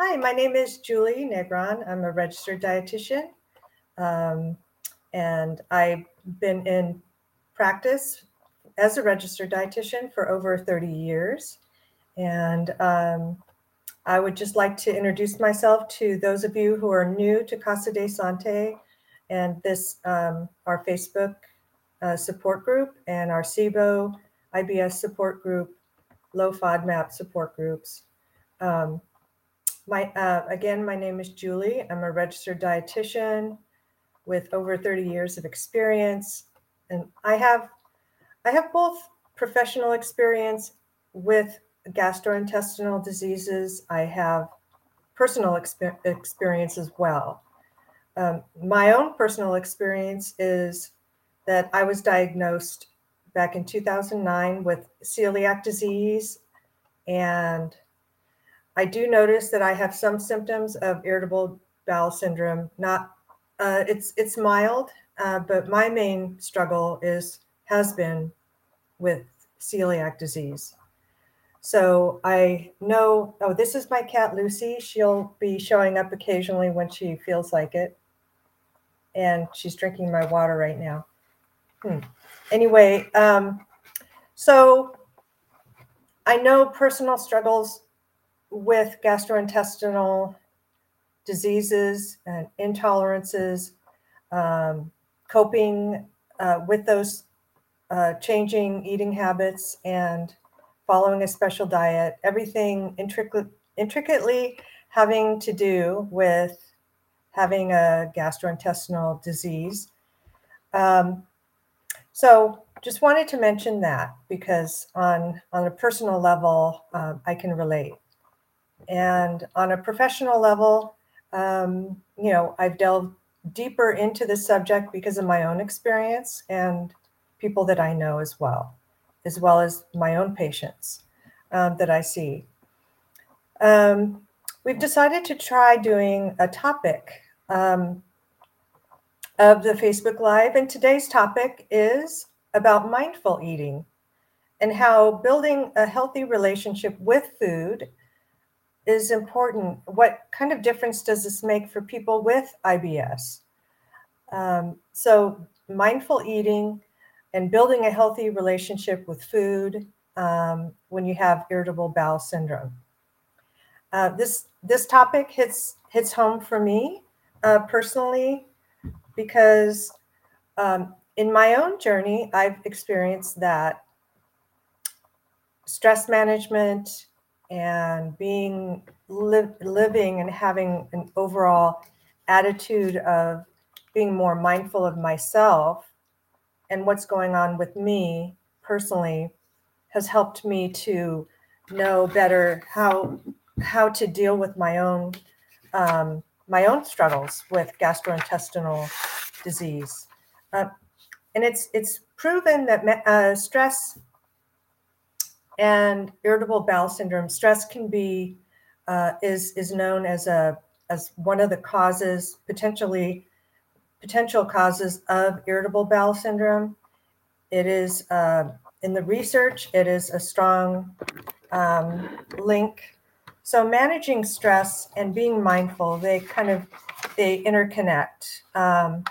Hi, my name is Julie Negron. I'm a registered dietitian. Um, and I've been in practice as a registered dietitian for over 30 years. And um, I would just like to introduce myself to those of you who are new to Casa de Sante and this, um, our Facebook uh, support group and our SIBO IBS support group, low FODMAP support groups. Um, my uh, again, my name is Julie. I'm a registered dietitian with over 30 years of experience, and I have I have both professional experience with gastrointestinal diseases. I have personal exper- experience as well. Um, my own personal experience is that I was diagnosed back in 2009 with celiac disease and I do notice that I have some symptoms of irritable bowel syndrome. Not, uh, it's it's mild, uh, but my main struggle is has been with celiac disease. So I know. Oh, this is my cat Lucy. She'll be showing up occasionally when she feels like it, and she's drinking my water right now. Hmm. Anyway, um, so I know personal struggles with gastrointestinal diseases and intolerances, um, coping uh, with those uh, changing eating habits and following a special diet, everything intricate, intricately having to do with having a gastrointestinal disease. Um, so just wanted to mention that because on on a personal level, um, I can relate. And on a professional level, um, you know, I've delved deeper into the subject because of my own experience and people that I know as well, as well as my own patients um, that I see. Um, we've decided to try doing a topic um, of the Facebook Live, and today's topic is about mindful eating and how building a healthy relationship with food is important. What kind of difference does this make for people with IBS? Um, so, mindful eating and building a healthy relationship with food um, when you have irritable bowel syndrome. Uh, this this topic hits hits home for me uh, personally because um, in my own journey, I've experienced that stress management, and being li- living and having an overall attitude of being more mindful of myself and what's going on with me personally has helped me to know better how how to deal with my own um, my own struggles with gastrointestinal disease. Uh, and it's it's proven that uh, stress and irritable bowel syndrome. Stress can be uh, is is known as a as one of the causes potentially potential causes of irritable bowel syndrome. It is uh, in the research it is a strong um, link. So managing stress and being mindful they kind of they interconnect. Um,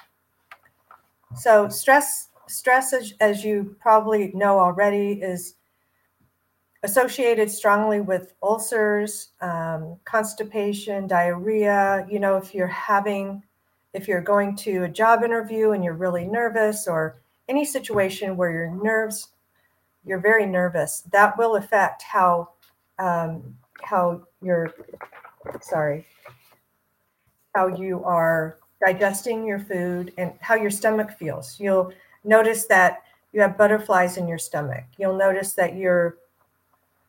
so stress stress as, as you probably know already is associated strongly with ulcers, um, constipation, diarrhea. You know, if you're having, if you're going to a job interview and you're really nervous, or any situation where your nerves, you're very nervous, that will affect how um, how you're sorry how you are digesting your food and how your stomach feels. You'll notice that you have butterflies in your stomach. You'll notice that you're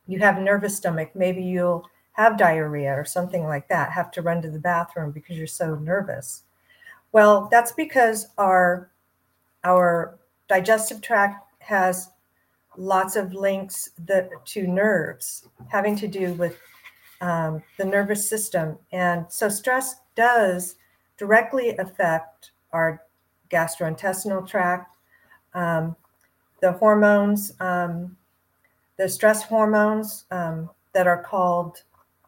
you have a nervous stomach, maybe you'll have diarrhea or something like that, have to run to the bathroom because you're so nervous. Well, that's because our our digestive tract has lots of links that to nerves having to do with um, the nervous system, and so stress does directly affect our gastrointestinal tract. Um, the hormones um, the stress hormones um, that are called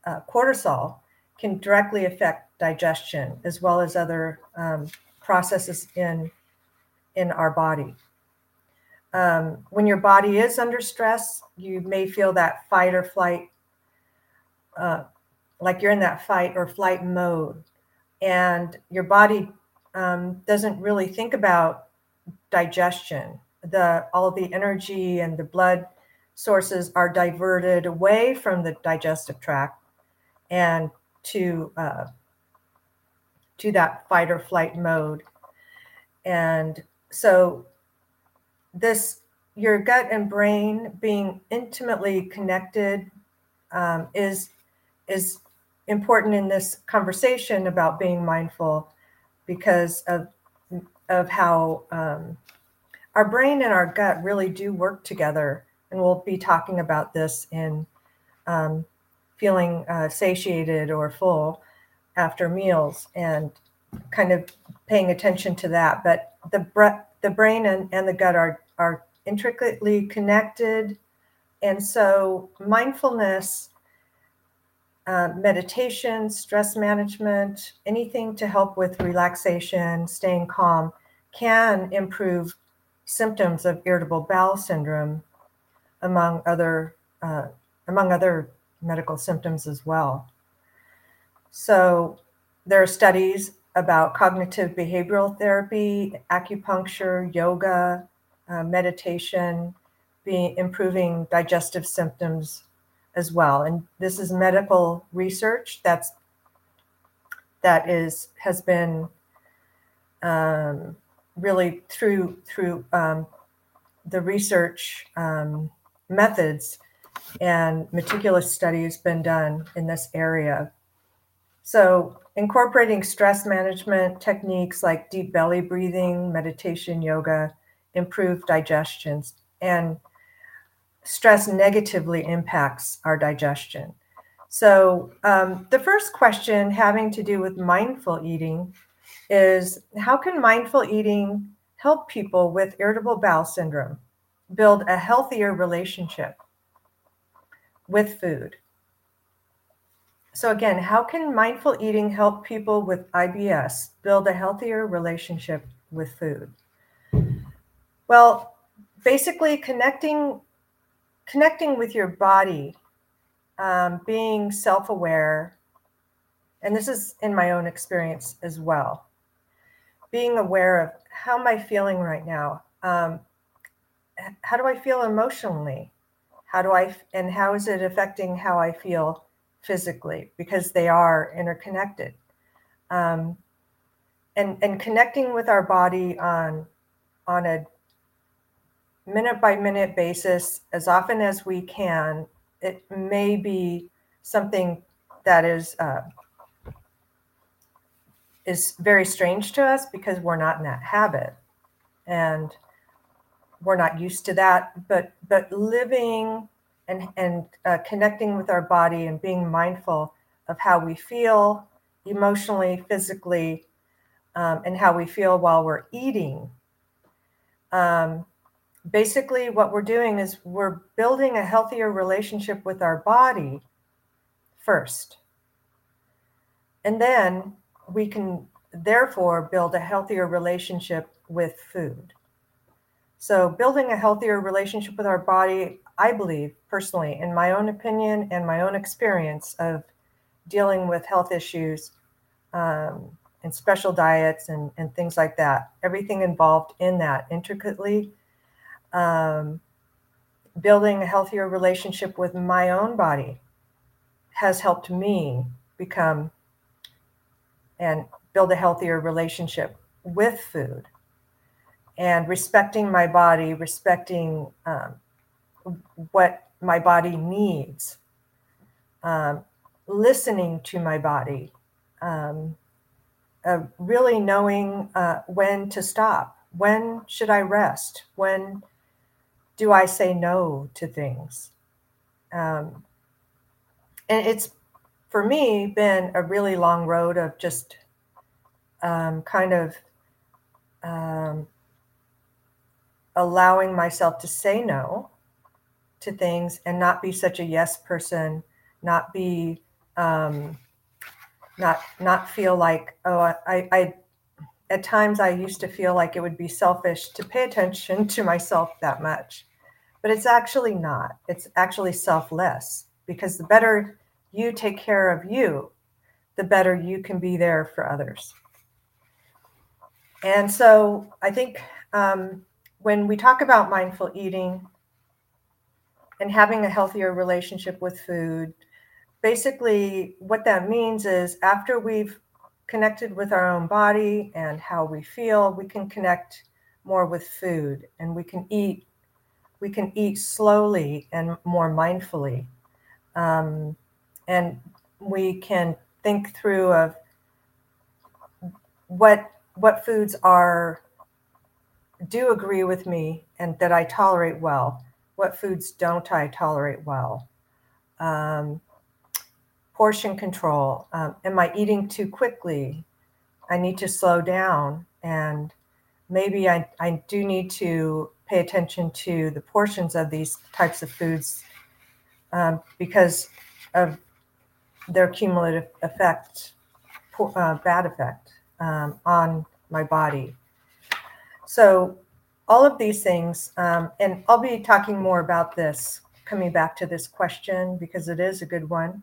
uh, cortisol can directly affect digestion as well as other um, processes in in our body. Um, when your body is under stress, you may feel that fight or flight, uh, like you're in that fight or flight mode, and your body um, doesn't really think about digestion. The all the energy and the blood sources are diverted away from the digestive tract and to uh, to that fight or flight mode. And so this your gut and brain being intimately connected um, is is important in this conversation about being mindful because of of how um, our brain and our gut really do work together and we'll be talking about this in um, feeling uh, satiated or full after meals and kind of paying attention to that. But the bre- the brain and, and the gut are are intricately connected, and so mindfulness, uh, meditation, stress management, anything to help with relaxation, staying calm, can improve symptoms of irritable bowel syndrome, among other uh, among other medical symptoms as well. So there are studies about cognitive behavioral therapy, acupuncture, yoga, uh, meditation, being improving digestive symptoms as well. And this is medical research that's that is has been um, really through through um, the research um, methods and meticulous study has been done in this area. So, incorporating stress management techniques like deep belly breathing, meditation, yoga, improve digestions, and stress negatively impacts our digestion. So, um, the first question having to do with mindful eating is how can mindful eating help people with irritable bowel syndrome build a healthier relationship with food. So, again, how can mindful eating help people with IBS build a healthier relationship with food? Well, basically, connecting connecting with your body, um, being self-aware, and this is in my own experience as well. Being aware of how am I feeling right now? Um, how do I feel emotionally? How do I, and how is it affecting how I feel physically? Because they are interconnected. Um, and, and connecting with our body on, on a minute by minute basis as often as we can, it may be something that is uh, is very strange to us because we're not in that habit. And we're not used to that but but living and and uh, connecting with our body and being mindful of how we feel emotionally physically um, and how we feel while we're eating. Um, basically what we're doing is we're building a healthier relationship with our body first. And then we can therefore build a healthier relationship with food so, building a healthier relationship with our body, I believe personally, in my own opinion and my own experience of dealing with health issues um, and special diets and, and things like that, everything involved in that intricately. Um, building a healthier relationship with my own body has helped me become and build a healthier relationship with food and respecting my body, respecting um, what my body needs, um, listening to my body, um, uh, really knowing uh, when to stop. When should I rest? When do I say no to things? Um, and it's for me been a really long road of just um, kind of um, allowing myself to say no to things and not be such a yes person, not be um, not not feel like oh I, I at times I used to feel like it would be selfish to pay attention to myself that much. But it's actually not. It's actually selfless because the better you take care of you, the better you can be there for others. And so I think um, when we talk about mindful eating and having a healthier relationship with food, basically what that means is after we've connected with our own body and how we feel, we can connect more with food and we can eat we can eat slowly and more mindfully. Um, and we can think through of what what foods are do agree with me and that I tolerate well. What foods don't I tolerate well? Um, portion control. Um, am I eating too quickly? I need to slow down. And maybe I, I do need to pay attention to the portions of these types of foods um, because of their cumulative effect, uh, bad effect um, on my body. So, all of these things, um, and I'll be talking more about this coming back to this question because it is a good one.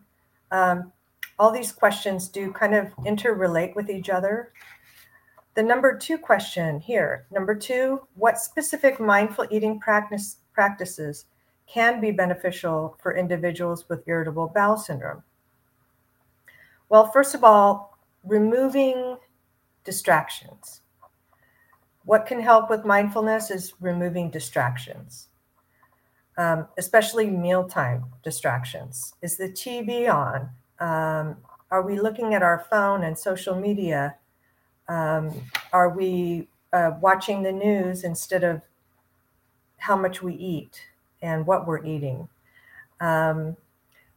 Um, all these questions do kind of interrelate with each other. The number two question here number two, what specific mindful eating practice, practices can be beneficial for individuals with irritable bowel syndrome? Well, first of all, removing distractions. What can help with mindfulness is removing distractions, um, especially mealtime distractions. Is the TV on? Um, are we looking at our phone and social media? Um, are we uh, watching the news instead of how much we eat and what we're eating? Um,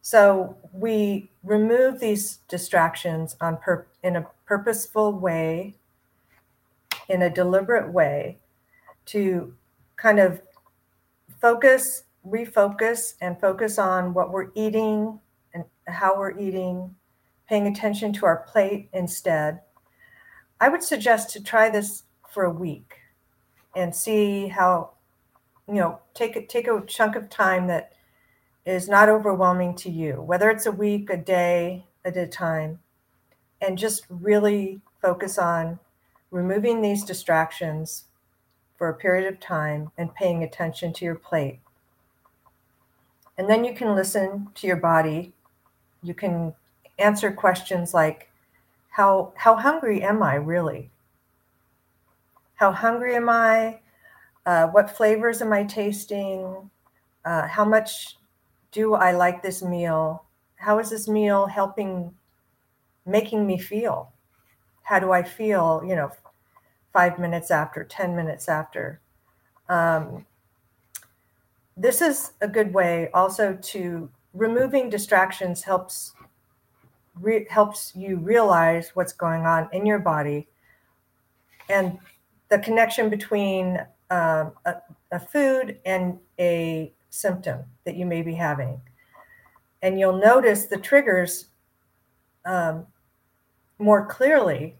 so we remove these distractions on pur- in a purposeful way in a deliberate way to kind of focus, refocus, and focus on what we're eating and how we're eating, paying attention to our plate instead. I would suggest to try this for a week and see how, you know, take a, take a chunk of time that is not overwhelming to you, whether it's a week, a day at a time, and just really focus on removing these distractions for a period of time and paying attention to your plate. And then you can listen to your body. You can answer questions like how how hungry am I really? How hungry am I? Uh, what flavors am I tasting? Uh, how much do I like this meal? How is this meal helping making me feel? How do I feel, you know, five minutes after, 10 minutes after. Um, this is a good way also to removing distractions helps re- helps you realize what's going on in your body and the connection between um, a, a food and a symptom that you may be having and you'll notice the triggers um, more clearly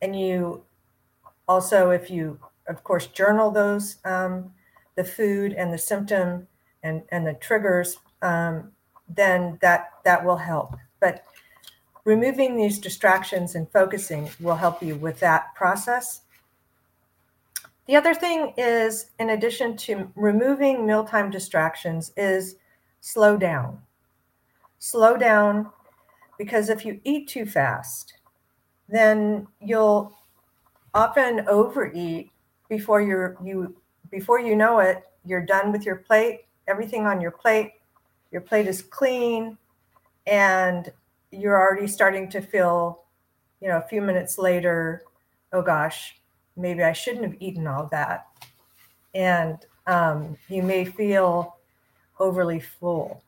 and you also, if you, of course, journal those, um, the food and the symptom and, and the triggers, um, then that, that will help. But removing these distractions and focusing will help you with that process. The other thing is, in addition to removing mealtime distractions, is slow down. Slow down because if you eat too fast, then you'll often overeat before you're you before you know it you're done with your plate everything on your plate your plate is clean and you're already starting to feel you know a few minutes later oh gosh maybe i shouldn't have eaten all that. And um, you may feel overly full.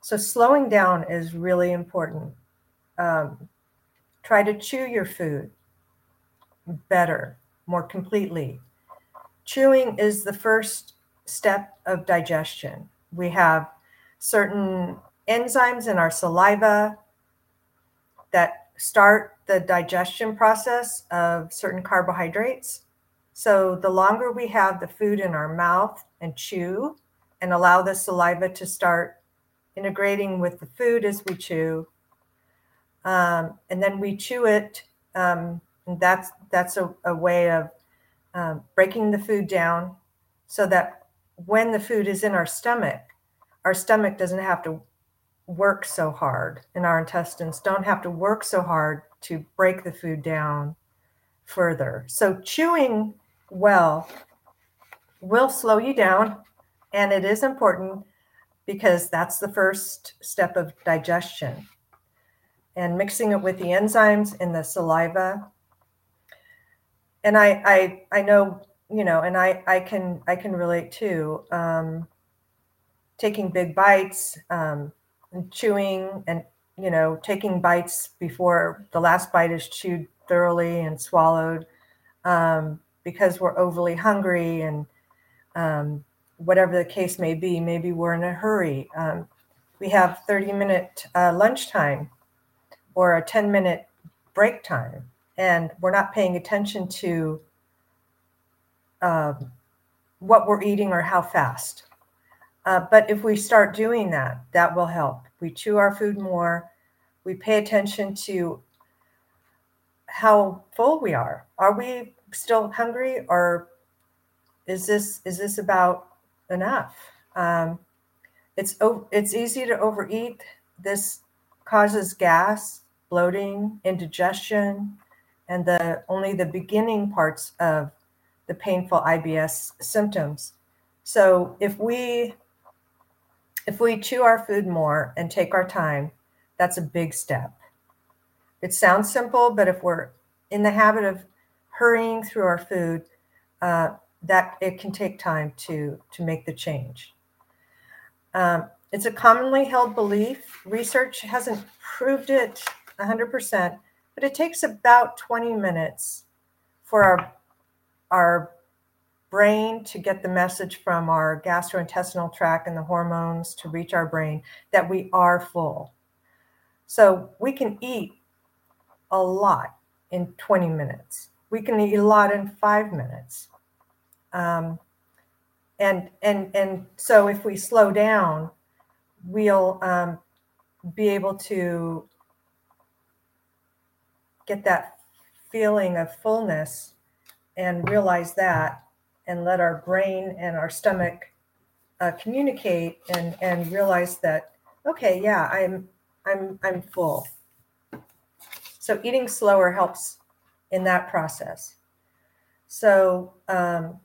So slowing down is really important. Um, try to chew your food better, more completely. Chewing is the first step of digestion. We have certain enzymes in our saliva that start the digestion process of certain carbohydrates. So the longer we have the food in our mouth and chew and allow the saliva to start integrating with the food as we chew, um, and then we chew it. Um, and that's that's a, a way of um, breaking the food down so that when the food is in our stomach, our stomach doesn't have to work so hard, and our intestines don't have to work so hard to break the food down further. So chewing well will slow you down, and it is important because that's the first step of digestion. And mixing it with the enzymes in the saliva. And I, I, I know, you know, and I, I can, I can relate too. Um, taking big bites, um, and chewing, and you know, taking bites before the last bite is chewed thoroughly and swallowed, um, because we're overly hungry and um, whatever the case may be. Maybe we're in a hurry. Um, we have 30 minute uh, lunchtime or a 10 minute break time, and we're not paying attention to um, what we're eating or how fast. Uh, but if we start doing that, that will help. We chew our food more. We pay attention to how full we are. Are we still hungry, or is this is this about enough. Um, it's it's easy to overeat. This causes gas, bloating, indigestion, and the only the beginning parts of the painful IBS symptoms. So if we if we chew our food more and take our time, that's a big step. It sounds simple, but if we're in the habit of hurrying through our food, uh, that it can take time to to make the change. Um, it's a commonly held belief. Research hasn't proved it 100%, but it takes about 20 minutes for our our brain to get the message from our gastrointestinal tract and the hormones to reach our brain that we are full. So we can eat a lot in 20 minutes. We can eat a lot in five minutes. Um, and and and so if we slow down, we'll um, be able to get that feeling of fullness and realize that and let our brain and our stomach uh, communicate and and realize that okay yeah i'm i'm i'm full so eating slower helps in that process so um,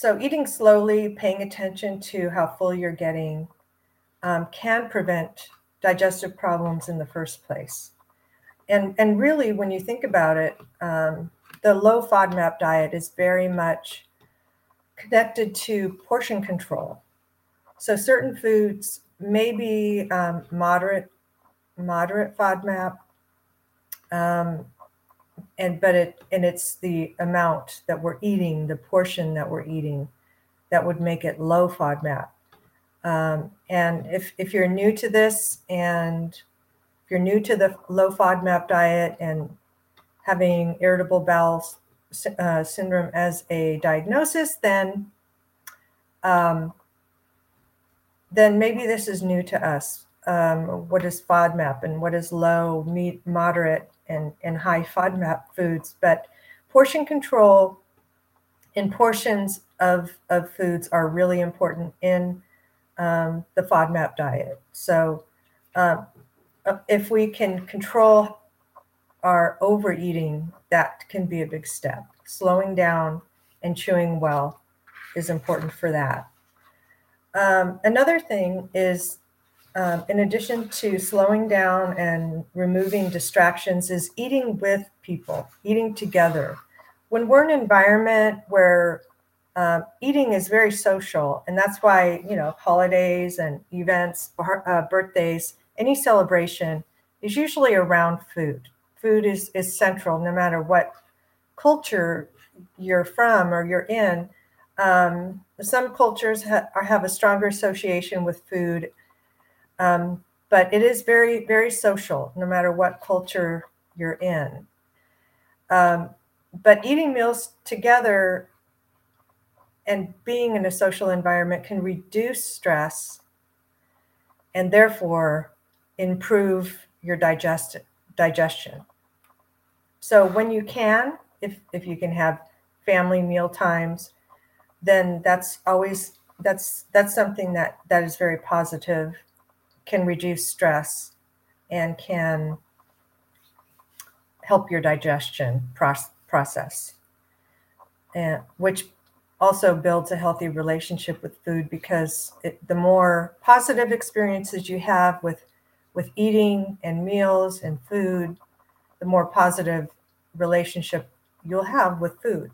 so, eating slowly, paying attention to how full you're getting, um, can prevent digestive problems in the first place. And, and really, when you think about it, um, the low FODMAP diet is very much connected to portion control. So, certain foods may be um, moderate, moderate FODMAP, um, and but it and it's the amount that we're eating, the portion that we're eating, that would make it low FODMAP. Um, and if if you're new to this and if you're new to the low FODMAP diet and having irritable bowel uh, syndrome as a diagnosis, then um, then maybe this is new to us. Um, what is FODMAP and what is low, meat, moderate, and, and high FODMAP foods, but portion control in portions of, of foods are really important in um, the FODMAP diet. So uh, if we can control our overeating, that can be a big step. Slowing down and chewing well is important for that. Um, another thing is um, in addition to slowing down and removing distractions, is eating with people, eating together. When we're in an environment where um, eating is very social, and that's why, you know, holidays and events, uh, birthdays, any celebration is usually around food. Food is, is central no matter what culture you're from or you're in. Um, some cultures ha- have a stronger association with food um, but it is very, very social, no matter what culture you're in. Um, but eating meals together and being in a social environment can reduce stress and therefore improve your digest, digestion. So when you can, if, if you can have family meal times, then that's always that's that's something that that is very positive, can reduce stress, and can help your digestion process, and which also builds a healthy relationship with food because it, the more positive experiences you have with with eating and meals and food, the more positive relationship you'll have with food.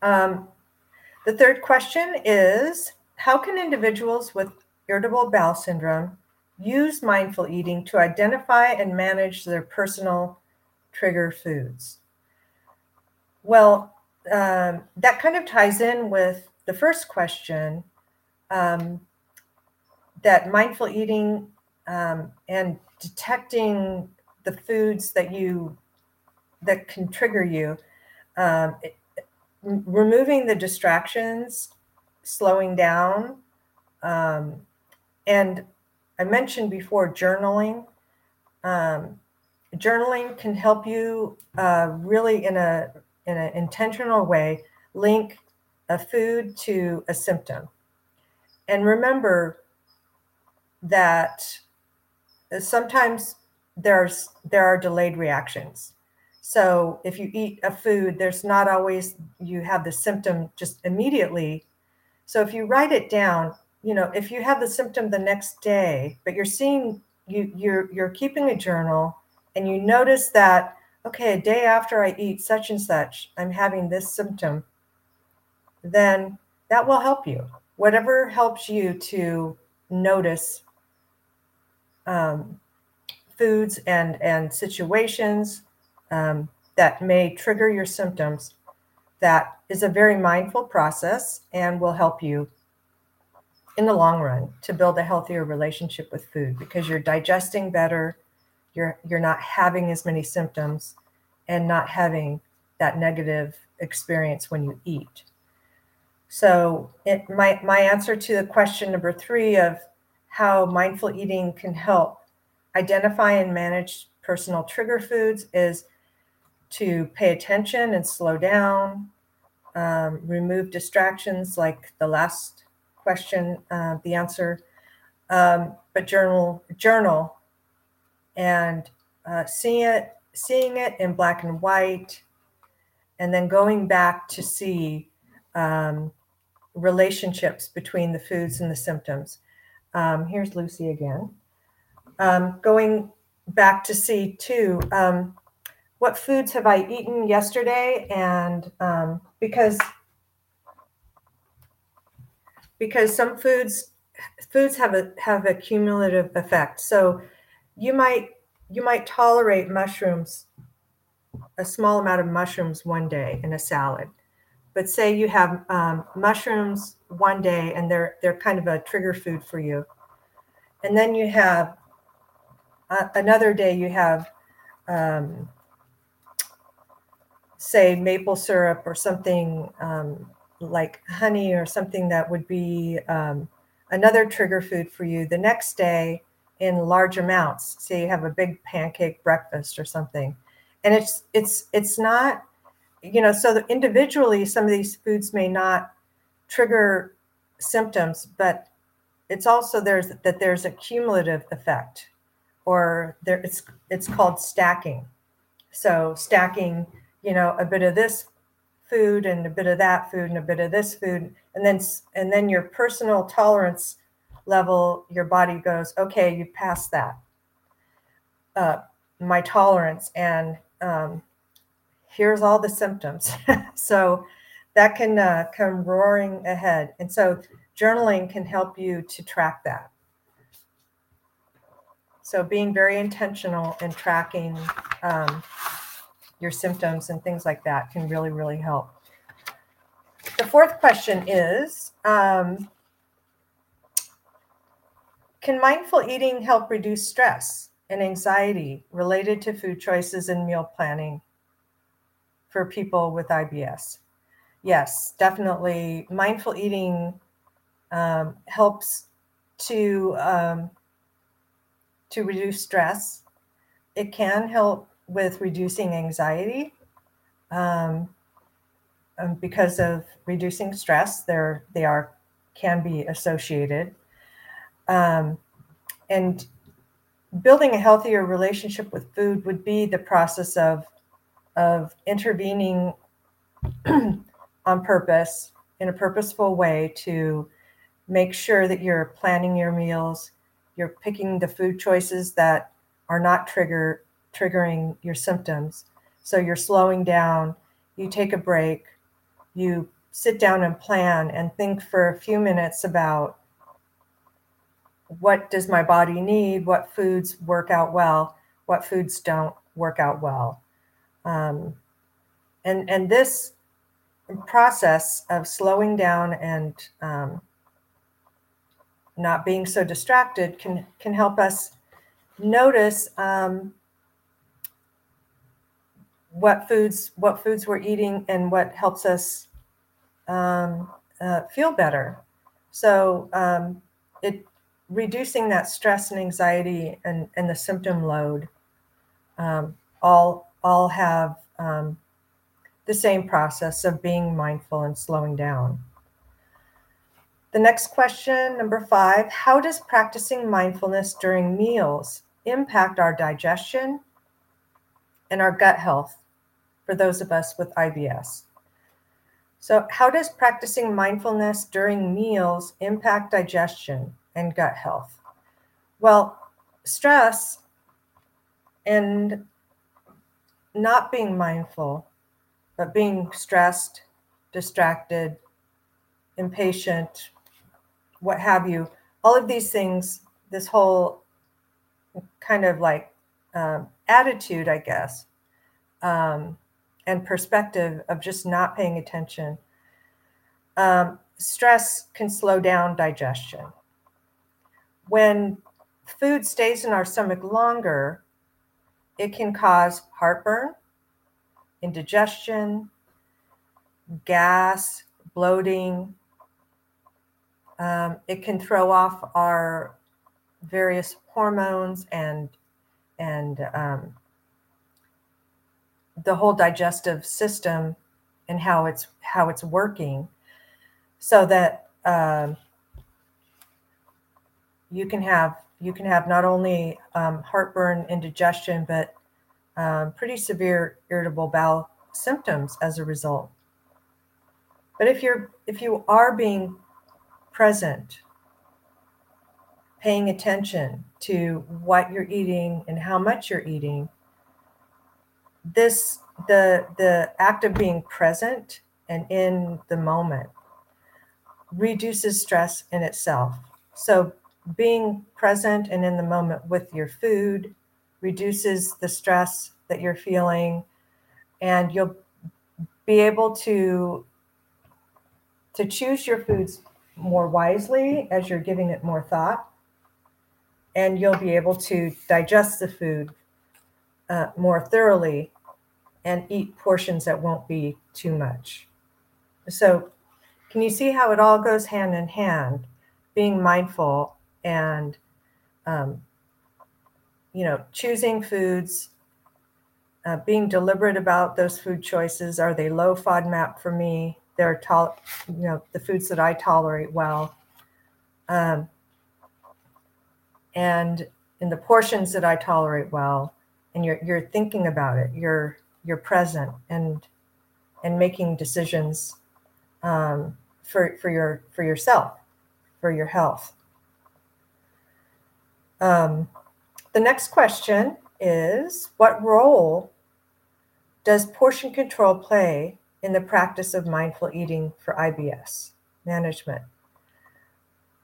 Um, the third question is How can individuals with irritable bowel syndrome use mindful eating to identify and manage their personal trigger foods? Well, um, that kind of ties in with the first question um, that mindful eating um, and detecting the foods that you that can trigger you um, it, removing the distractions slowing down um, and i mentioned before journaling um, journaling can help you uh, really in a in an intentional way link a food to a symptom. And remember that sometimes there's there are delayed reactions. So if you eat a food, there's not always you have the symptom just immediately. So if you write it down, you know, if you have the symptom the next day, but you're seeing you you're you're keeping a journal and you notice that okay, a day after I eat such and such, I'm having this symptom, then that will help you. Whatever helps you to notice um, foods and, and situations um, that may trigger your symptoms, that is a very mindful process and will help you in the long run to build a healthier relationship with food because you're digesting better you're you're not having as many symptoms and not having that negative experience when you eat. So it my my answer to the question number 3 of how mindful eating can help identify and manage personal trigger foods is to pay attention and slow down, um, remove distractions like the last question, uh, the answer, um, but journal, journal, and uh, see it, seeing it in black and white, and then going back to see um, relationships between the foods and the symptoms. Um, here's Lucy again. Um, going back to see too, um, what foods have I eaten yesterday? And um, because because some foods foods have a have a cumulative effect. So you might you might tolerate mushrooms, a small amount of mushrooms one day in a salad. But say you have um, mushrooms one day and they're they're kind of a trigger food for you, and then you have uh, another day you have um, say maple syrup or something um, like honey or something that would be um, another trigger food for you. The next day in large amounts. Say you have a big pancake breakfast or something. And it's it's it's not, you know, so individually some of these foods may not trigger symptoms, but it's also there's that there's a cumulative effect or there it's it's called stacking. So stacking, you know, a bit of this food and a bit of that food and a bit of this food and then and then your personal tolerance level, your body goes, okay, you passed that. Uh, my tolerance, and um, here's all the symptoms. so that can uh, come roaring ahead. And so journaling can help you to track that. So being very intentional and tracking um, your symptoms and things like that can really, really help. The fourth question is um, can mindful eating help reduce stress and anxiety related to food choices and meal planning for people with IBS? Yes, definitely. Mindful eating um, helps to um, to reduce stress. It can help with reducing anxiety um, um because of reducing stress. There, they are can be associated, um, and building a healthier relationship with food would be the process of of intervening on purpose in a purposeful way to make sure that you're planning your meals, you're picking the food choices that are not trigger triggering your symptoms. So you're slowing down, you take a break, you sit down and plan and think for a few minutes about what does my body need, what foods work out well, what foods don't work out well. Um, and and this process of slowing down and um, not being so distracted can can help us notice um, what foods what foods we're eating and what helps us um, uh, feel better. So um, it reducing that stress and anxiety and, and the symptom load um, all all have um, the same process of being mindful and slowing down. The next question, number five How does practicing mindfulness during meals impact our digestion and our gut health for those of us with IBS? So, how does practicing mindfulness during meals impact digestion and gut health? Well, stress and not being mindful, but being stressed, distracted, impatient, what have you, all of these things, this whole kind of like um, attitude, I guess, um, and perspective of just not paying attention. Um, stress can slow down digestion. When food stays in our stomach longer, it can cause heartburn, indigestion, gas, bloating, um, it can throw off our various hormones and and um, the whole digestive system and how it's how it's working, so that um, you can have you can have not only um, heartburn, indigestion, but um, pretty severe irritable bowel symptoms as a result. But if you're if you are being present, paying attention to what you're eating and how much you're eating. This the the act of being present and in the moment reduces stress in itself. So being present and in the moment with your food reduces the stress that you're feeling and you'll be able to to choose your foods more wisely as you're giving it more thought. And you'll be able to digest the food uh, more thoroughly and eat portions that won't be too much. So, can you see how it all goes hand in hand? Being mindful and, um, you know, choosing foods, uh, being deliberate about those food choices. Are they low FODMAP for me? they're tol- you know the foods that I tolerate well, um, and in the portions that I tolerate well, and you're you're thinking about it, you're you're present and and making decisions um, for for your for yourself, for your health. Um, the next question is, what role does portion control play in the practice of mindful eating for IBS management?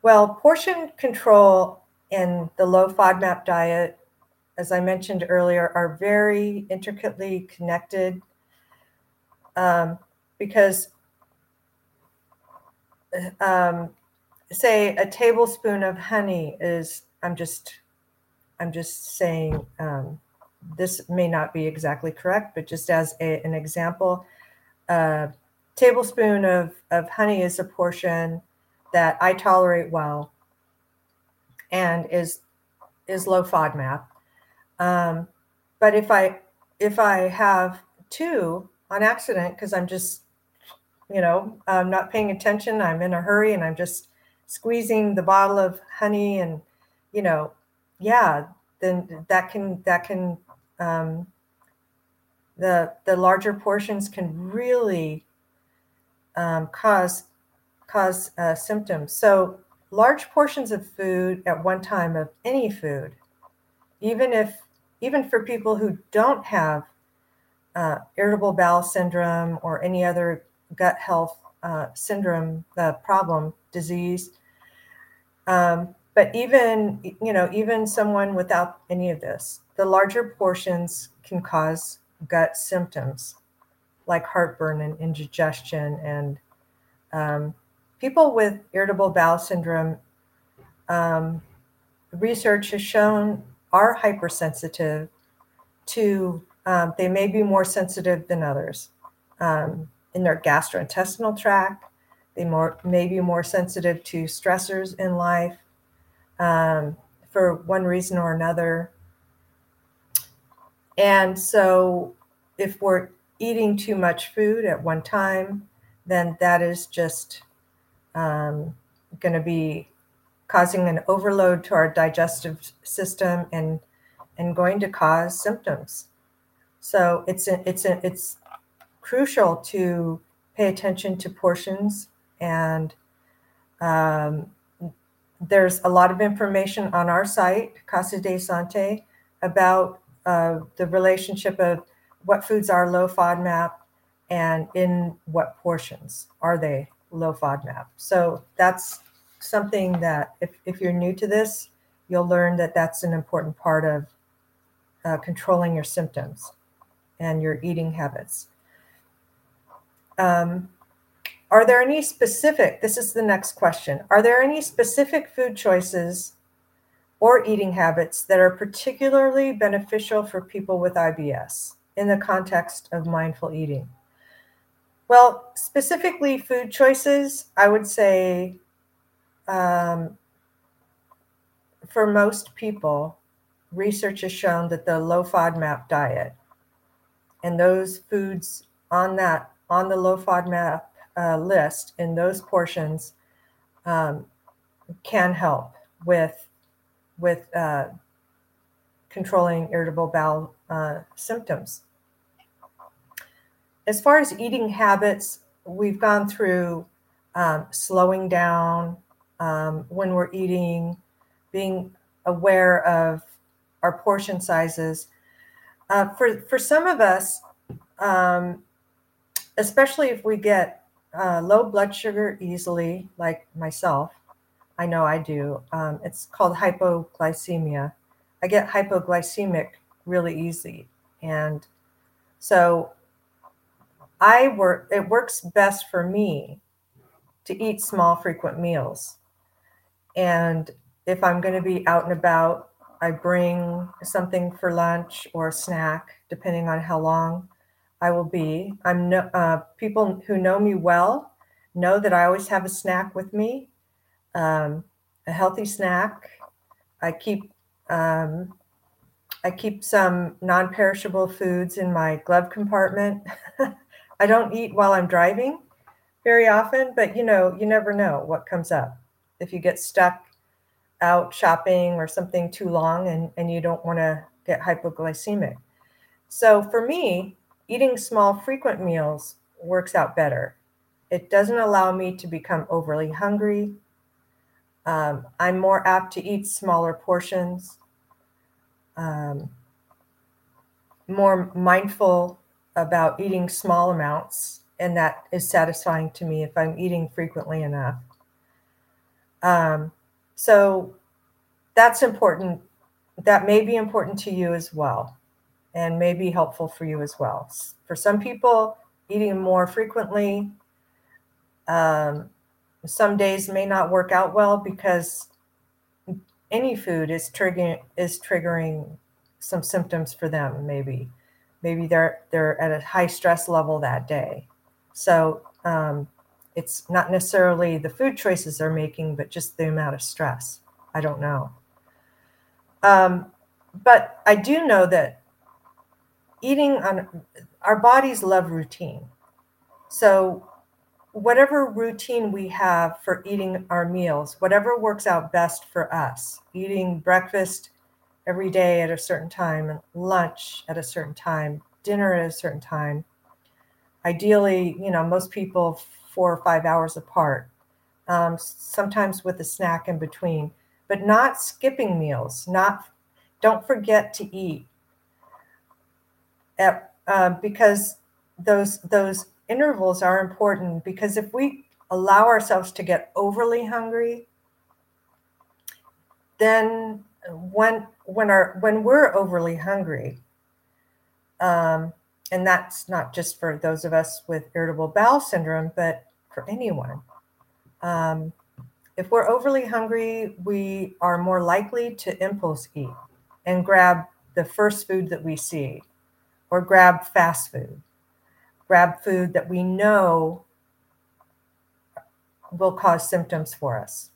Well, portion control and the low FODMAP diet, as I mentioned earlier, are very intricately connected um, because, um, say, a tablespoon of honey is I'm just I'm just saying um, this may not be exactly correct, but just as a, an example, a tablespoon of, of honey is a portion that I tolerate well and is is low FODMAP. Um, but if I if I have two on accident because I'm just you know I'm not paying attention, I'm in a hurry and I'm just squeezing the bottle of honey and you know yeah then that can that can um, the the larger portions can really um, cause cause uh, symptoms. So large portions of food at one time of any food, even if even for people who don't have uh, irritable bowel syndrome or any other gut health uh, syndrome uh, problem disease. Um, but even you know even someone without any of this the larger portions can cause gut symptoms like heartburn and indigestion and um, people with irritable bowel syndrome um, research has shown are hypersensitive to um, they may be more sensitive than others um, in their gastrointestinal tract. They more may be more sensitive to stressors in life um, for one reason or another. And so, if we're eating too much food at one time, then that is just um, going to be causing an overload to our digestive system and and going to cause symptoms. So it's a, it's a, it's crucial to pay attention to portions and um, there's a lot of information on our site, Casa de Sante, about uh, the relationship of what foods are low FODMAP and in what portions are they low FODMAP. So that's something that if, if you're new to this, you'll learn that that's an important part of uh, controlling your symptoms and your eating habits. Um, are there any specific, this is the next question, are there any specific food choices or eating habits that are particularly beneficial for people with IBS in the context of mindful eating? Well, specifically food choices, I would say um, for most people, research has shown that the low FODMAP diet and those foods on that on the low FODMAP uh, list in those portions um, can help with with uh, controlling irritable bowel uh, symptoms. As far as eating habits, we've gone through um, slowing down um, when we're eating, being aware of our portion sizes. Uh, for for some of us, um, especially if we get uh, low blood sugar easily, like myself. I know I do. Um, it's called hypoglycemia. I get hypoglycemic really easy. And so I work, it works best for me to eat small, frequent meals. And if I'm going to be out and about, I bring something for lunch or a snack, depending on how long I will be. I'm no, uh, people who know me well know that I always have a snack with me, um, a healthy snack. I keep um, I keep some non-perishable foods in my glove compartment. I don't eat while I'm driving very often, but you know, you never know what comes up. If you get stuck out shopping or something too long and, and you don't want to get hypoglycemic. So for me, eating small, frequent meals works out better. It doesn't allow me to become overly hungry. Um, I'm more apt to eat smaller portions, um, more mindful about eating small amounts, and that is satisfying to me if I'm eating frequently enough. Um, so that's important. That may be important to you as well and may be helpful for you as well. For some people, eating more frequently, um, some days may not work out well because any food is triggering is triggering some symptoms for them maybe. Maybe they're they're at a high stress level that day. So um, it's not necessarily the food choices they're making but just the amount of stress. I don't know. Um, but i do know that eating on our bodies love routine so whatever routine we have for eating our meals, whatever works out best for us, eating breakfast every day at a certain time, lunch at a certain time, dinner at a certain time. Ideally, you know, most people four or five hours apart, um, sometimes with a snack in between, but not skipping meals. Not, don't forget to eat, uh, because those those intervals are important because if we allow ourselves to get overly hungry, then when when our when we're overly hungry, um, and that's not just for those of us with irritable bowel syndrome, but for anyone. Um, if we're overly hungry, we are more likely to impulse eat and grab the first food that we see or grab fast food grab food that we know will cause symptoms for us.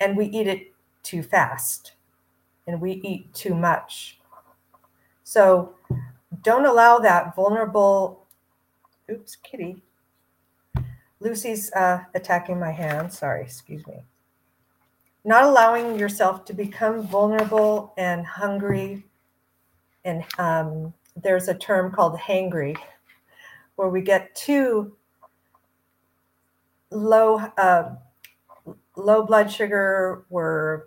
And we eat it too fast and we eat too much. So don't allow that vulnerable, oops, kitty. Lucy's uh, attacking my hand. Sorry, excuse me. Not allowing yourself to become vulnerable and hungry. And um, there's a term called hangry where we get too low uh, low blood sugar we're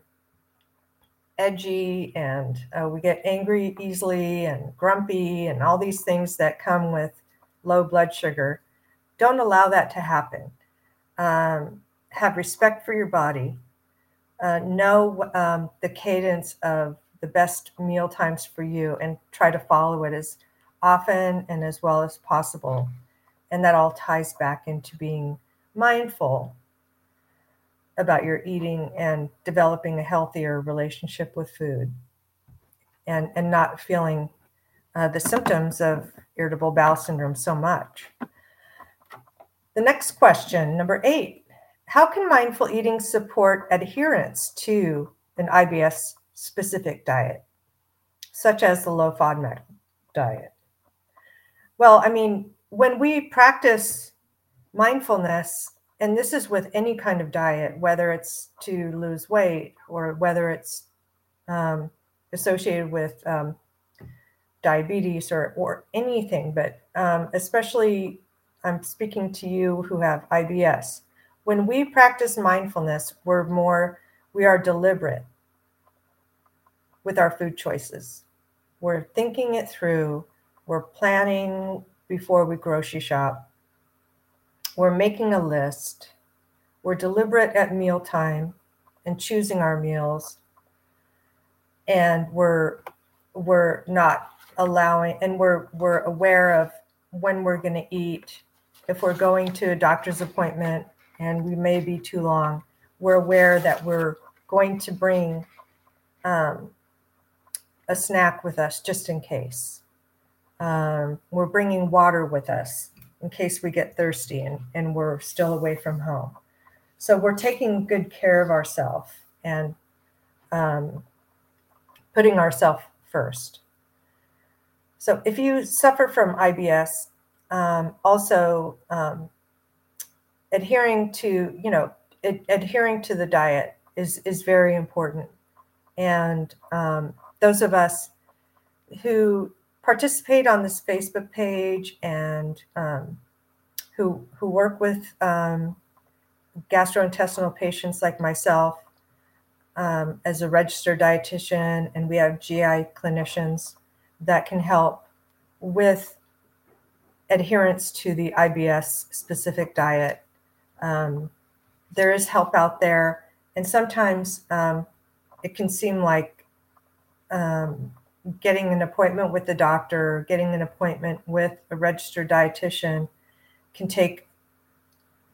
edgy and uh, we get angry easily and grumpy and all these things that come with low blood sugar. Don't allow that to happen. Um, have respect for your body. Uh, know um, the cadence of the best meal times for you and try to follow it as often and as well as possible. And that all ties back into being mindful about your eating and developing a healthier relationship with food and, and not feeling uh, the symptoms of irritable bowel syndrome so much. The next question, number eight How can mindful eating support adherence to an IBS specific diet, such as the low FODMAP diet? Well, I mean, when we practice mindfulness, and this is with any kind of diet, whether it's to lose weight or whether it's um, associated with um, diabetes or, or anything, but um, especially I'm speaking to you who have IBS. When we practice mindfulness, we're more, we are deliberate with our food choices. We're thinking it through we're planning before we grocery shop. We're making a list. We're deliberate at mealtime and choosing our meals. And we're we're not allowing and we're we're aware of when we're going to eat. If we're going to a doctor's appointment and we may be too long, we're aware that we're going to bring um, a snack with us just in case um, we're bringing water with us in case we get thirsty and, and we're still away from home. So we're taking good care of ourselves and um, putting ourselves first. So if you suffer from IBS, um, also um, adhering to, you know, ad- adhering to the diet is is very important. And um, those of us who participate on this Facebook page and um, who who work with um, gastrointestinal patients like myself um, as a registered dietitian, and we have GI clinicians that can help with adherence to the IBS specific diet. Um, there is help out there, and sometimes um, it can seem like um, getting an appointment with the doctor, getting an appointment with a registered dietitian can take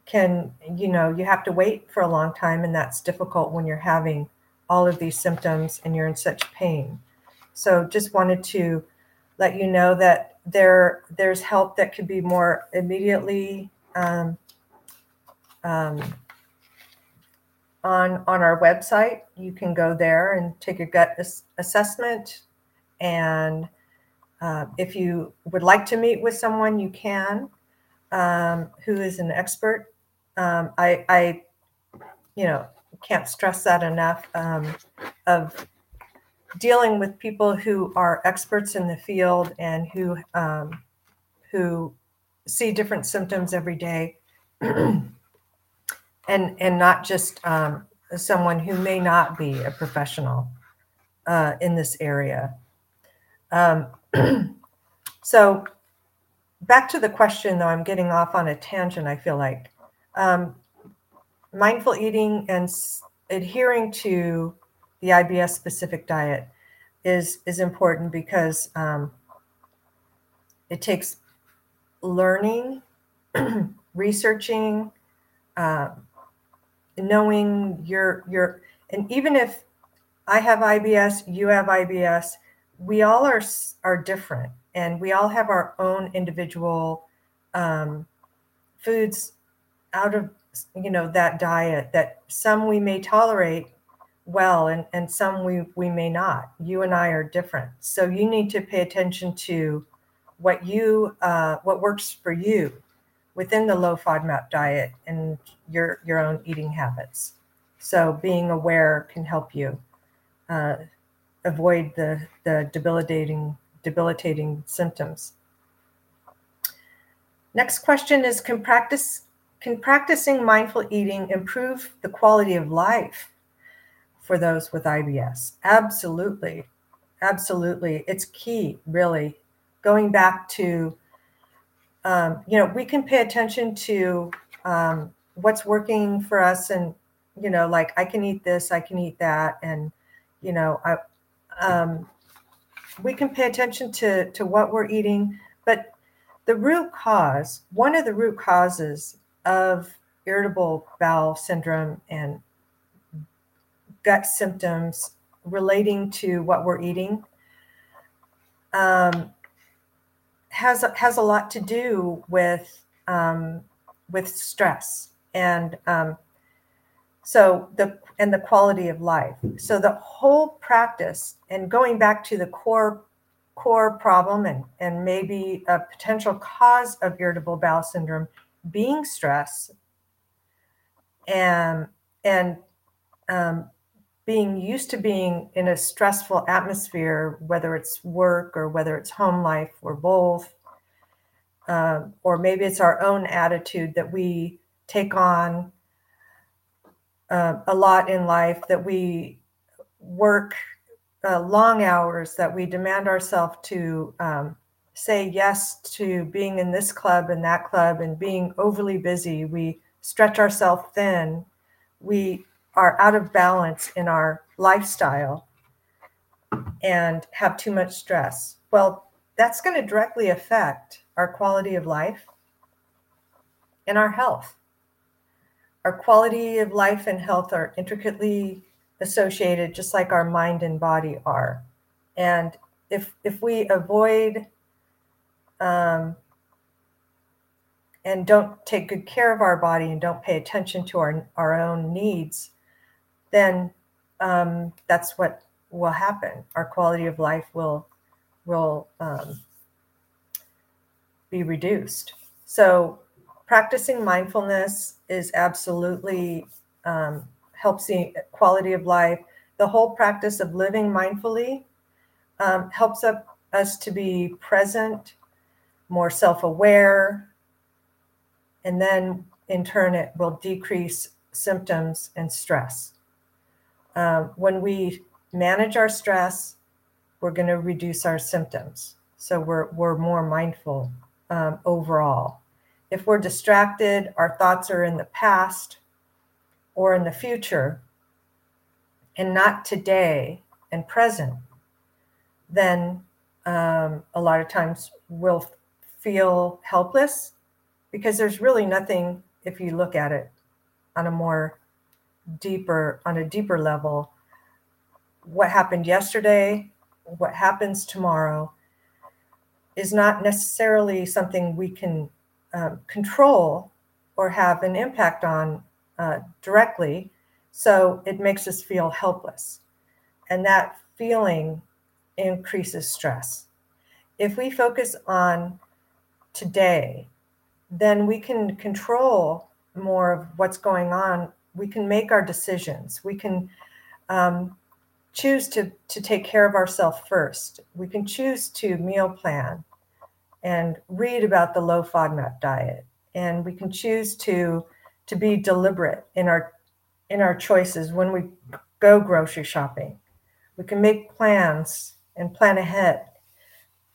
can you know you have to wait for a long time and that's difficult when you're having all of these symptoms and you're in such pain. So just wanted to let you know that there there's help that could be more immediately um, um, on on our website. You can go there and take a gut ass- assessment, and uh, if you would like to meet with someone, you can, um, who is an expert. Um, I, I, you know, can't stress that enough um, of dealing with people who are experts in the field and who um, who see different symptoms every day, and and not just um, someone who may not be a professional uh, in this area. Um, so back to the question, though, I'm getting off on a tangent. I feel like um, mindful eating and s- adhering to the IBS specific diet is is important because um, it takes learning, researching, uh, knowing your your and even if I have IBS, you have IBS, we all are are different, and we all have our own individual um, foods out of you know that diet that some we may tolerate well and, and some we, we may not. You and I are different. So you need to pay attention to what you uh, what works for you within the low FODMAP diet and your your own eating habits. So being aware can help you uh, avoid the the debilitating debilitating symptoms. Next question is can practice can practicing mindful eating improve the quality of life for those with IBS? Absolutely. Absolutely. It's key, really. Going back to, um, you know, we can pay attention to um, what's working for us and, you know, like I can eat this, I can eat that. And, you know, I, um, we can pay attention to, to what we're eating. But the root cause, one of the root causes of irritable bowel syndrome and gut symptoms relating to what we're eating um, has has a lot to do with um, with stress and um, so the and the quality of life. So the whole practice and going back to the core core problem and and maybe a potential cause of irritable bowel syndrome being stress and and um, being used to being in a stressful atmosphere, whether it's work or whether it's home life or both, um, or maybe it's our own attitude that we take on uh, a lot in life, that we work uh, long hours, that we demand ourselves to um, say yes to being in this club and that club and being overly busy. We stretch ourselves thin. We are out of balance in our lifestyle and have too much stress, well, that's going to directly affect our quality of life and our health. Our quality of life and health are intricately associated, just like our mind and body are. And if if we avoid um, and don't take good care of our body and don't pay attention to our, our own needs, then um, that's what will happen. Our quality of life will will um, be reduced. So, practicing mindfulness is absolutely um, helps the quality of life. The whole practice of living mindfully um, helps up, us to be present, more self-aware, and then in turn it will decrease symptoms and stress um, when we manage our stress, we're going to reduce our symptoms. So we're, we're more mindful um, overall. If we're distracted, our thoughts are in the past or in the future and not today and present, then um, a lot of times we'll feel helpless because there's really nothing, if you look at it on a more deeper on a deeper level what happened yesterday, what happens tomorrow, is not necessarily something we can um, control or have an impact on uh, directly. So it makes us feel helpless. And that feeling increases stress. If we focus on today, then we can control more of what's going on. We can make our decisions. We can um, choose to, to take care of ourselves first. We can choose to meal plan and read about the low FODMAP diet. And we can choose to, to be deliberate in our, in our choices when we go grocery shopping. We can make plans and plan ahead.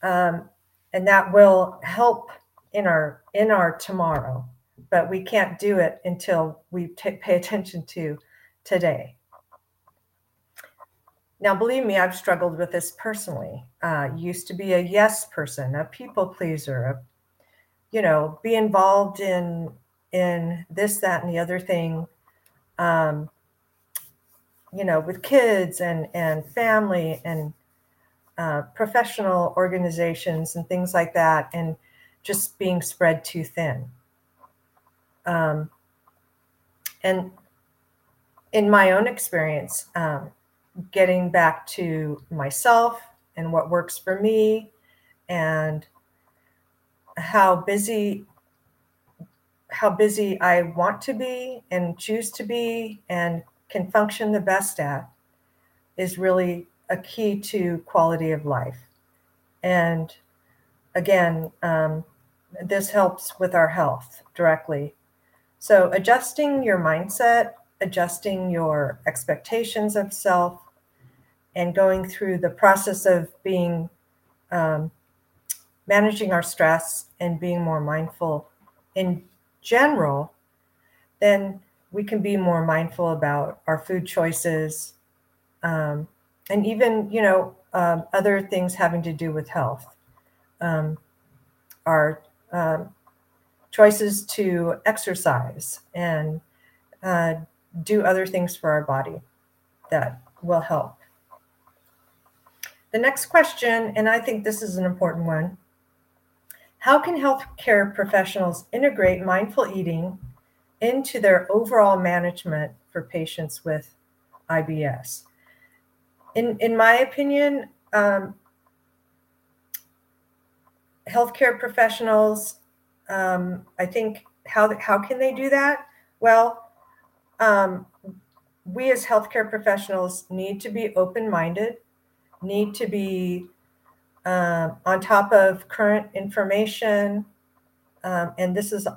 Um, and that will help in our in our tomorrow but we can't do it until we t- pay attention to today now, believe me, I've struggled with this personally. Uh, used to be a yes person, a people pleaser, a, you know, be involved in in this, that, and the other thing. Um, you know, with kids and and family and uh, professional organizations and things like that, and just being spread too thin. Um, and in my own experience, um, getting back to myself and what works for me and how busy how busy I want to be and choose to be and can function the best at is really a key to quality of life. And again, um, this helps with our health directly. So, adjusting your mindset adjusting your expectations of self and going through the process of being um, managing our stress and being more mindful in general, then we can be more mindful about our food choices um, and even, you know, um, other things having to do with health. Um, our um, choices to exercise and uh, do other things for our body that will help. The next question, and I think this is an important one How can healthcare professionals integrate mindful eating into their overall management for patients with IBS? In, in my opinion, um, healthcare professionals, um, I think, how, how can they do that? Well, um, we as healthcare professionals need to be open minded, need to be um, on top of current information, um, and this is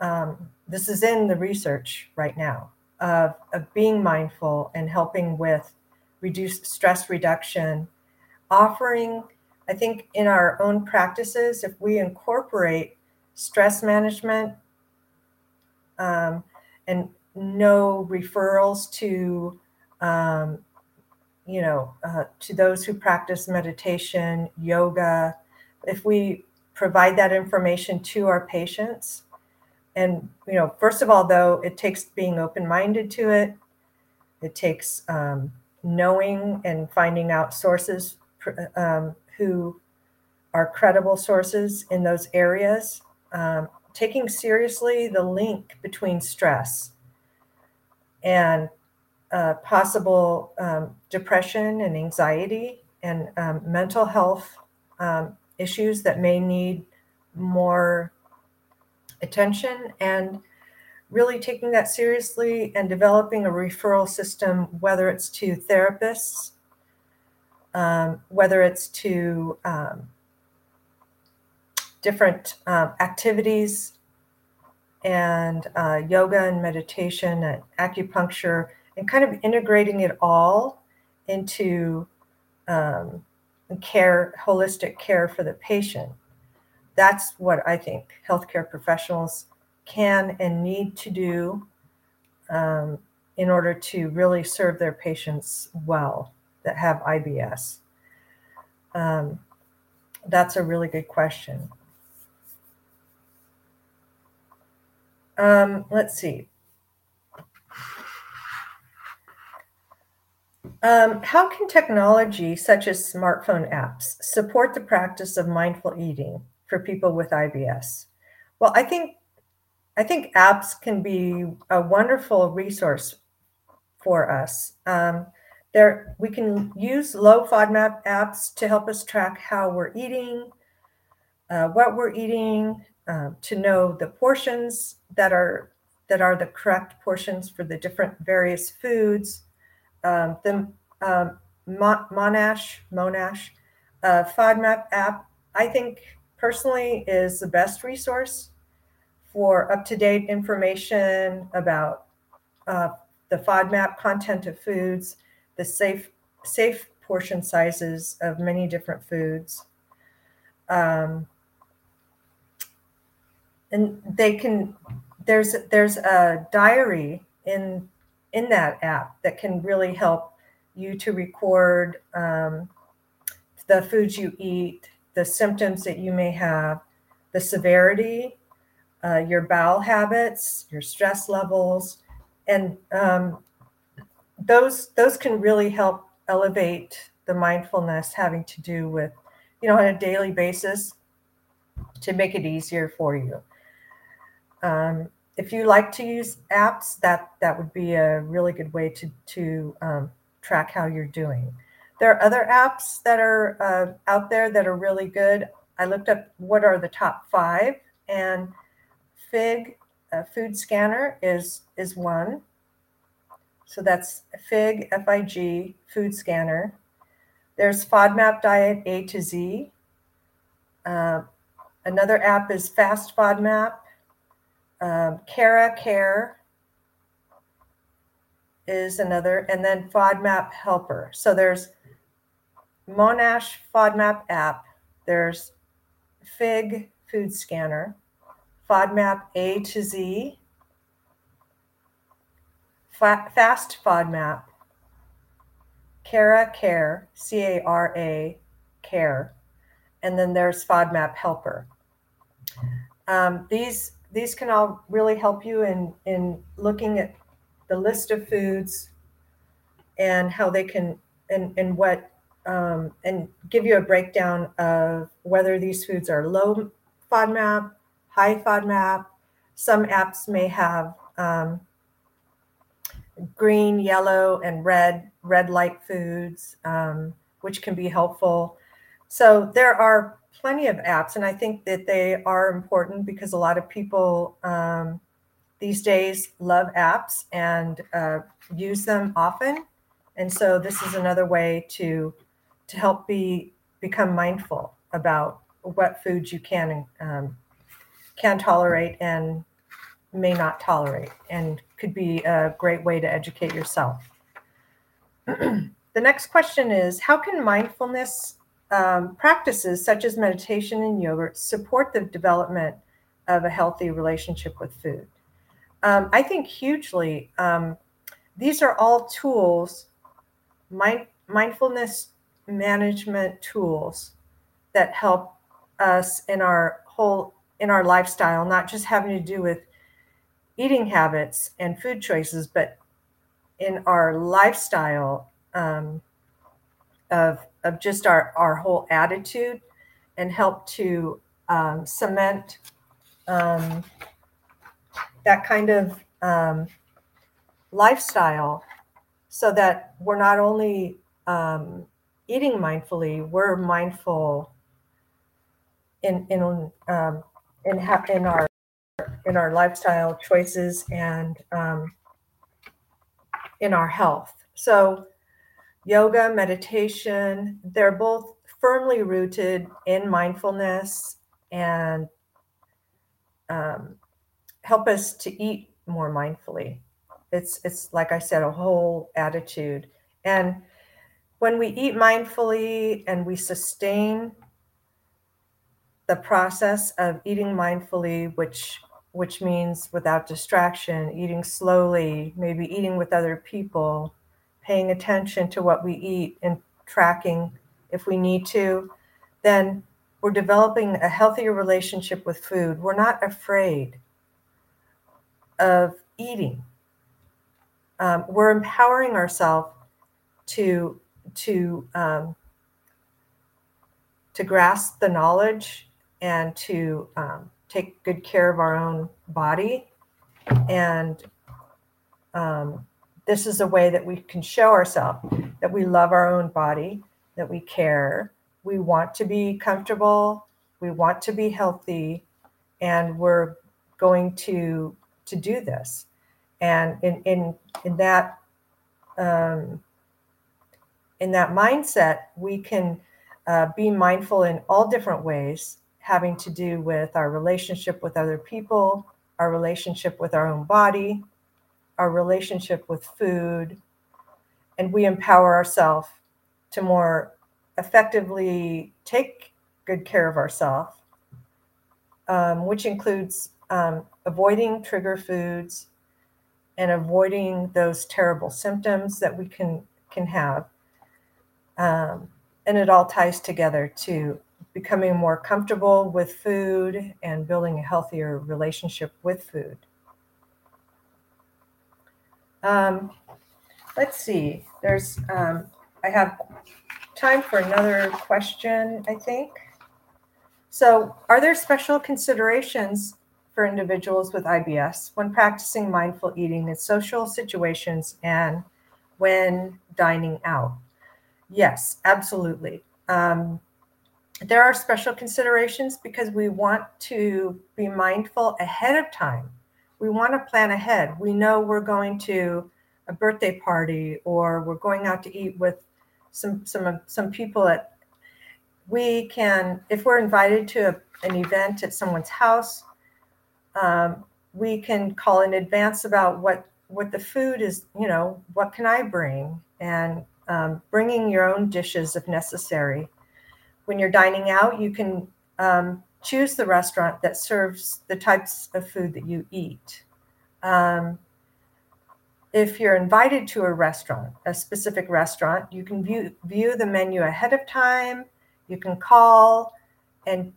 um, this is in the research right now of, of being mindful and helping with reduced stress reduction, offering. I think in our own practices, if we incorporate stress management um, and no referrals to um, you know uh, to those who practice meditation yoga. If we provide that information to our patients and you know first of all though it takes being open-minded to it. It takes um, knowing and finding out sources um, who are credible sources in those areas um, taking seriously the link between stress and uh, possible um, depression and anxiety and um, mental health um, issues that may need more attention and really taking that seriously and developing a referral system, whether it's to therapists, um, whether it's to um, different uh, activities and uh, yoga and meditation and acupuncture and kind of integrating it all into um, care, holistic care for the patient. That's what I think healthcare professionals can and need to do um, in order to really serve their patients well that have IBS. Um, that's a really good question. Um, let's see. Um, how can technology such as smartphone apps support the practice of mindful eating for people with IBS? Well, I think I think apps can be a wonderful resource for us. Um, there, we can use low FODMAP apps to help us track how we're eating, uh, what we're eating, uh, to know the portions that are that are the correct portions for the different various foods. Um, the um, Monash Monash uh, FODMAP app, I think personally, is the best resource for up to date information about uh, the FODMAP content of foods, the safe safe portion sizes of many different foods. Um, and they can there's there's a diary in in that app that can really help you to record um, the foods you eat, the symptoms that you may have, the severity, uh, your bowel habits, your stress levels, and um, those those can really help elevate the mindfulness having to do with you know on a daily basis to make it easier for you. Um, if you like to use apps, that that would be a really good way to to um, track how you're doing. There are other apps that are uh, out there that are really good. I looked up what are the top five, and Fig uh, Food Scanner is is one. So that's Fig F I G Food Scanner. There's FODMAP Diet A to Z. Uh, another app is Fast FODMAP um, Cara Care is another, and then FODMAP Helper. So there's Monash FODMAP app. There's Fig Food Scanner, FODMAP A to Z, Fast FODMAP, Cara Care, C A R A Care, and then there's FODMAP Helper. Um, these these can all really help you in in looking at the list of foods and how they can and and what um, and give you a breakdown of whether these foods are low FODMAP, high FODMAP. Some apps may have um, green, yellow, and red red light foods, um, which can be helpful. So there are plenty of apps, and I think that they are important because a lot of people um, these days love apps and uh, use them often. And so this is another way to to help be become mindful about what foods you can um, can tolerate and may not tolerate, and could be a great way to educate yourself. the next question is How can mindfulness um, practices such as meditation and yoga support the development of a healthy relationship with food. Um, I think hugely. Um, these are all tools, mind, mindfulness management tools that help us in our whole in our lifestyle, not just having to do with eating habits and food choices, but in our lifestyle um, of of just our, our whole attitude and help to um, cement um, that kind of um, lifestyle so that we're not only um, eating mindfully, we're mindful in in um, in, ha- in our in our lifestyle choices and um, in our health. So yoga, meditation, they're both firmly rooted in mindfulness and um, help us to eat more mindfully. It's it's like I said, a whole attitude. And when we eat mindfully and we sustain the process of eating mindfully, which which means without distraction, eating slowly, maybe eating with other people, paying attention to what we eat and tracking if we need to, then we're developing a healthier relationship with food. We're not afraid of eating. Um, we're empowering ourselves to to um, to grasp the knowledge and to um, take good care of our own body and um, this is a way that we can show ourselves that we love our own body that we care. We want to be comfortable. We want to be healthy. And we're going to to do this. And in in in that um, in that mindset we can uh, be mindful in all different ways having to do with our relationship with other people our relationship with our own body our relationship with food and we empower ourselves to more effectively take good care of ourselves um, which includes um, avoiding trigger foods and avoiding those terrible symptoms that we can can have. Um, and it all ties together to becoming more comfortable with food and building a healthier relationship with food. Um, let's see. There's um, I have time for another question. I think. So, are there special considerations for individuals with IBS when practicing mindful eating in social situations and when dining out? Yes, absolutely. Um, there are special considerations because we want to be mindful ahead of time. We want to plan ahead. We know we're going to a birthday party or we're going out to eat with some some some people at we can if we're invited to a, an event at someone's house um, we can call in advance about what what the food is you know what can i bring and um, bringing your own dishes if necessary when you're dining out you can um, choose the restaurant that serves the types of food that you eat. Um, if you're invited to a restaurant a specific restaurant you can view view the menu ahead of time. You can call and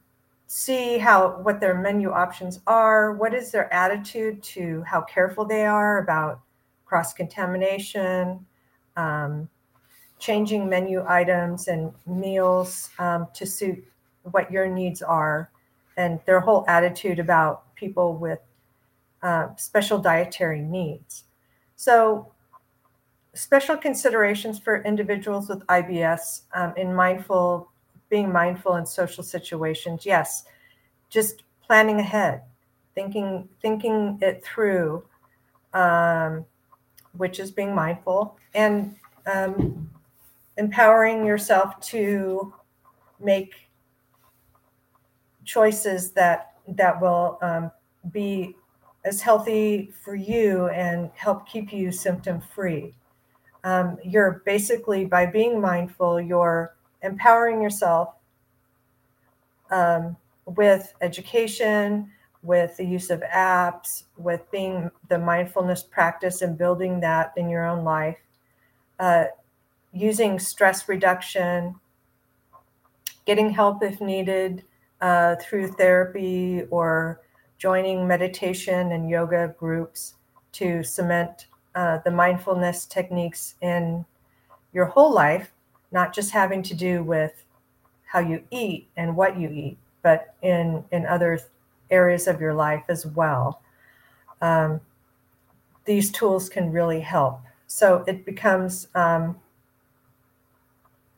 see how what their menu options are. What is their attitude to how careful they are about cross contamination um, changing menu items and meals um, to suit what your needs are and their whole attitude about people with uh, special dietary needs. So special considerations for individuals with ibs um, in mindful being mindful in social situations yes. Just planning ahead thinking thinking it through um, which is being mindful and um, empowering yourself to make choices that that will um, be as healthy for you and help keep you symptom free. Um, you're basically by being mindful you're empowering yourself um, with education, with the use of apps, with being the mindfulness practice and building that in your own life, uh, using stress reduction, getting help if needed uh, through therapy or joining meditation and yoga groups to cement uh, the mindfulness techniques in your whole life not just having to do with how you eat and what you eat, but in in other areas of your life as well. Um, these tools can really help. So it becomes um,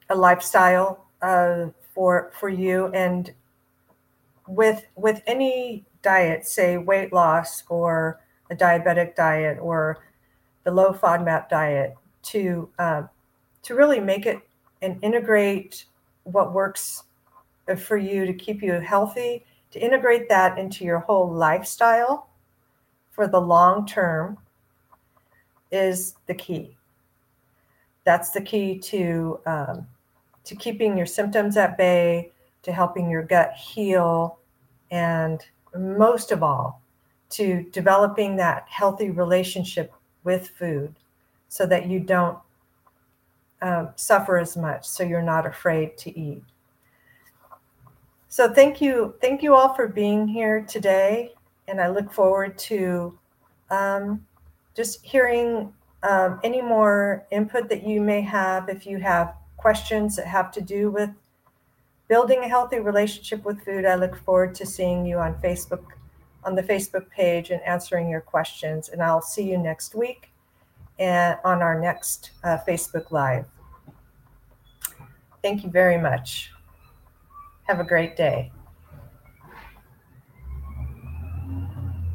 a lifestyle uh, for for you, and with with any diet, say weight loss or a diabetic diet or the low FODMAP diet, to uh, to really make it and integrate what works for you to keep you healthy, to integrate that into your whole lifestyle for the long term is the key. That's the key to um, to keeping your symptoms at bay, to helping your gut heal, and most of all, to developing that healthy relationship with food, so that you don't um, suffer as much so you're not afraid to eat. So thank you thank you all for being here today and i look forward to um, just hearing um, any more input that you may have, if you have questions that have to do with building a healthy relationship with food, I look forward to seeing you on Facebook, on the Facebook page and answering your questions. And I'll see you next week and on our next uh, Facebook Live. Thank you very much. Have a great day.